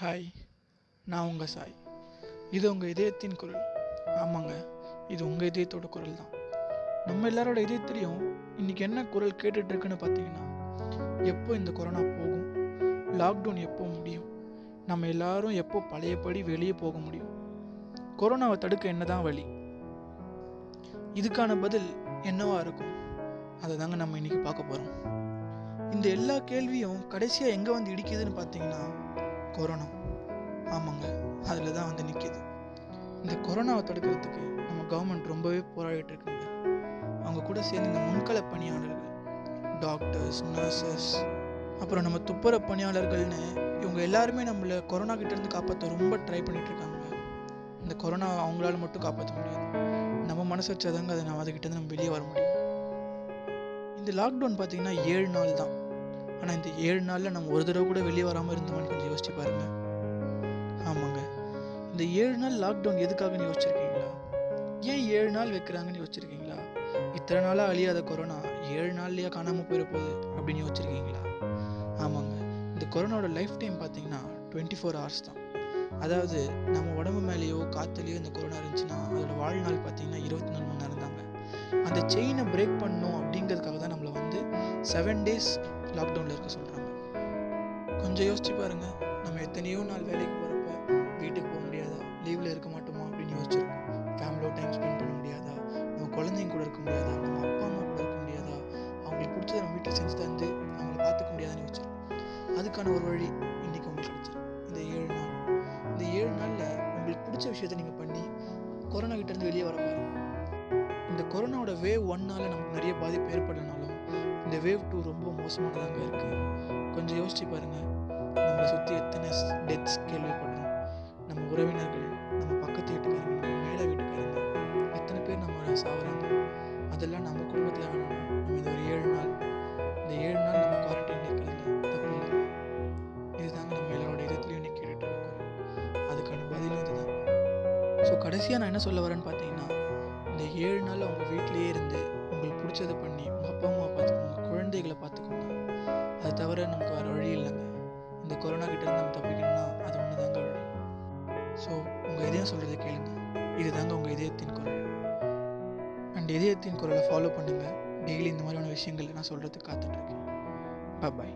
Hi நான் உங்கள் சாய். இது உங்கள் இதயத்தின் குரல். ஆமாங்க இது உங்கள் இதயத்தோட குரல் தான். நம்ம எல்லாரோட இதயத்திலையும் இன்னைக்கு என்ன குரல் கேட்டுட்ருக்குன்னு பார்த்தீங்கன்னா எப்போ இந்த கொரோனா போகும் லாக்டவுன் எப்போ முடியும் நம்ம எல்லாரும் எப்போ பழையபடி வெளியே போக முடியும் கொரோனாவை தடுக்க என்னதான் வழி? இதுக்கான பதில் என்னவா இருக்கும்? அதை தாங்க நம்ம இன்னைக்கு பார்க்க போகிறோம் இந்த எல்லா கேள்வியும் கடைசியாக எங்கே வந்து இடிக்குதுன்னு பார்த்தீங்கன்னா கொரோனா. ஆமாங்க அதில் தான் வந்து நிற்கிது இந்த கொரோனாவை தடுக்கிறதுக்கு நம்ம கவர்மெண்ட் ரொம்பவே போராடிட்டு இருக்குங்க. அவங்க கூட சேர்ந்து இந்த முன்கள பணியாளர்கள் டாக்டர்ஸ் நர்சஸ் அப்புறம் நம்ம துப்புர பணியாளர்கள்னு இவங்க எல்லாருமே நம்மளை கொரோனா கிட்டேருந்து காப்பாற்ற ரொம்ப ட்ரை பண்ணிகிட்டு இருக்காங்க. இந்த கொரோனா அவங்களால மட்டும் காப்பாற்ற முடியாது. நம்ம மனசு வச்சாதாங்க அதை நம்ம அதுக்கிட்டேருந்து நம்ம வெளியே வர முடியும். இந்த லாக்டவுன் பார்த்திங்கன்னா ஏழு நாள் தான். ஆனால் இந்த ஏழு நாளில் நம்ம ஒரு தடவை கூட வெளியே வராமல் இருந்தோம்னு கொஞ்சம் யோசிச்சு பாருங்க. ஆமாங்க. இந்த ஏழு நாள் லாக்டவுன் எதுக்காகன்னு யோசிச்சிருக்கீங்களா? ஏன் ஏழு நாள் வைக்கிறாங்கன்னு யோசிச்சிருக்கீங்களா? இத்தனை நாளாக அழியாத கொரோனா ஏழு நாள்லையா காணாமல் போயிட போகுது அப்படின்னு யோசிச்சிருக்கீங்களா? ஆமாங்க. இந்த கொரோனாவோட லைஃப் டைம் பார்த்தீங்கன்னா டுவெண்ட்டி ஃபோர் ஹவர்ஸ் தான். அதாவது நம்ம உடம்பு மேலேயோ காற்றுலையோ இந்த கொரோனா இருந்துச்சுன்னா அதோட வாழ்நாள் பார்த்தீங்கன்னா இருபத்தி நாலு மணி நேரம் தாங்க அந்த செயினை பிரேக் பண்ணணும் அப்படிங்கிறதுக்காக தான் நம்மளை வந்து செவன் டேஸ் லாக்டவுனில் இருக்க சொல்கிறாங்க கொஞ்சம் யோசிச்சு பாருங்க. நம்ம எத்தனையோ நாள் வேலைக்கு போகிறப்ப வீட்டுக்கு போக முடியாதா? லீவில் இருக்க மாட்டோமா? அப்படின்னு யோசிச்சிருக்கோம். ஃபேமிலியோட டைம் ஸ்பெண்ட் பண்ண முடியாதா? நம்ம குழந்தைங்க கூட இருக்க முடியாதா? நம்ம அப்பா அம்மா கூட இருக்க முடியாதா? அவங்களுக்கு பிடிச்சத நம்ம வீட்டில் செஞ்சு தந்து அவங்கள பார்த்துக்க முடியாதுன்னு யோசிச்சிருக்கோம். அதுக்கான ஒரு வழி இன்றைக்கி உங்களுக்கு கிடைச்சிருக்கு. இந்த ஏழு நாள். இந்த ஏழு நாளில் உங்களுக்கு பிடிச்ச விஷயத்த நீங்கள் பண்ணி கொரோனா கிட்டேருந்து வெளியே வர பாருங்க. இந்த கொரோனாவோட வேவ் ஒன்னால் நமக்கு நிறைய பாதிப்பு ஏற்படலாம் இந்த வேவ் டூ ரொம்ப மோசமானதாங்க இருக்குது கொஞ்சம் யோசிச்சு பாருங்க. நம்மளை சுற்றி எத்தனை டெத்ஸ் கேள்விப்படுறோம் நம்ம உறவினர்கள் நம்ம பக்கத்து வீட்டுக்காரங்க நம்ம மேலே வீட்டுக்காரங்க எத்தனை பேர் நம்ம சாகுறாங்க அதெல்லாம் நம்ம குடும்பத்தில் வேணும்னா நம்ம இந்த ஒரு ஏழு நாள் இந்த ஏழு நாள் நம்ம குவாரண்டைன் இருக்கிறதுல தப்பு இல்லை. இதுதாங்க நம்ம எல்லாரோட இடத்துலையும் இன்னைக்கு கேட்டுட்டு இருக்கோம் அதுக்கான பதிலும் இதுதாங்க ஸோ கடைசியாக நான் என்ன சொல்ல வரேன்னு பார்த்தீங்கன்னா இந்த ஏழு நாள் அவங்க வீட்டிலேயே இருந்து உங்களுக்கு பிடிச்சதை பண்ணி இந்த கொரோனா கிட்ட இருந்து நம்ம தப்பிக்கணும்னா அது ஒன்று தாங்க வழி ஸோ உங்கள் இதயம் சொல்கிறத கேளுங்க. இதுதாங்க உங்கள் இதயத்தின் குரல். அண்ட் இதயத்தின் குரலை ஃபாலோ பண்ணுங்கள் டெய்லி இந்த மாதிரியான விஷயங்கள் நான் சொல்கிறதுக்கு காத்துட்ருக்கேன் பாய்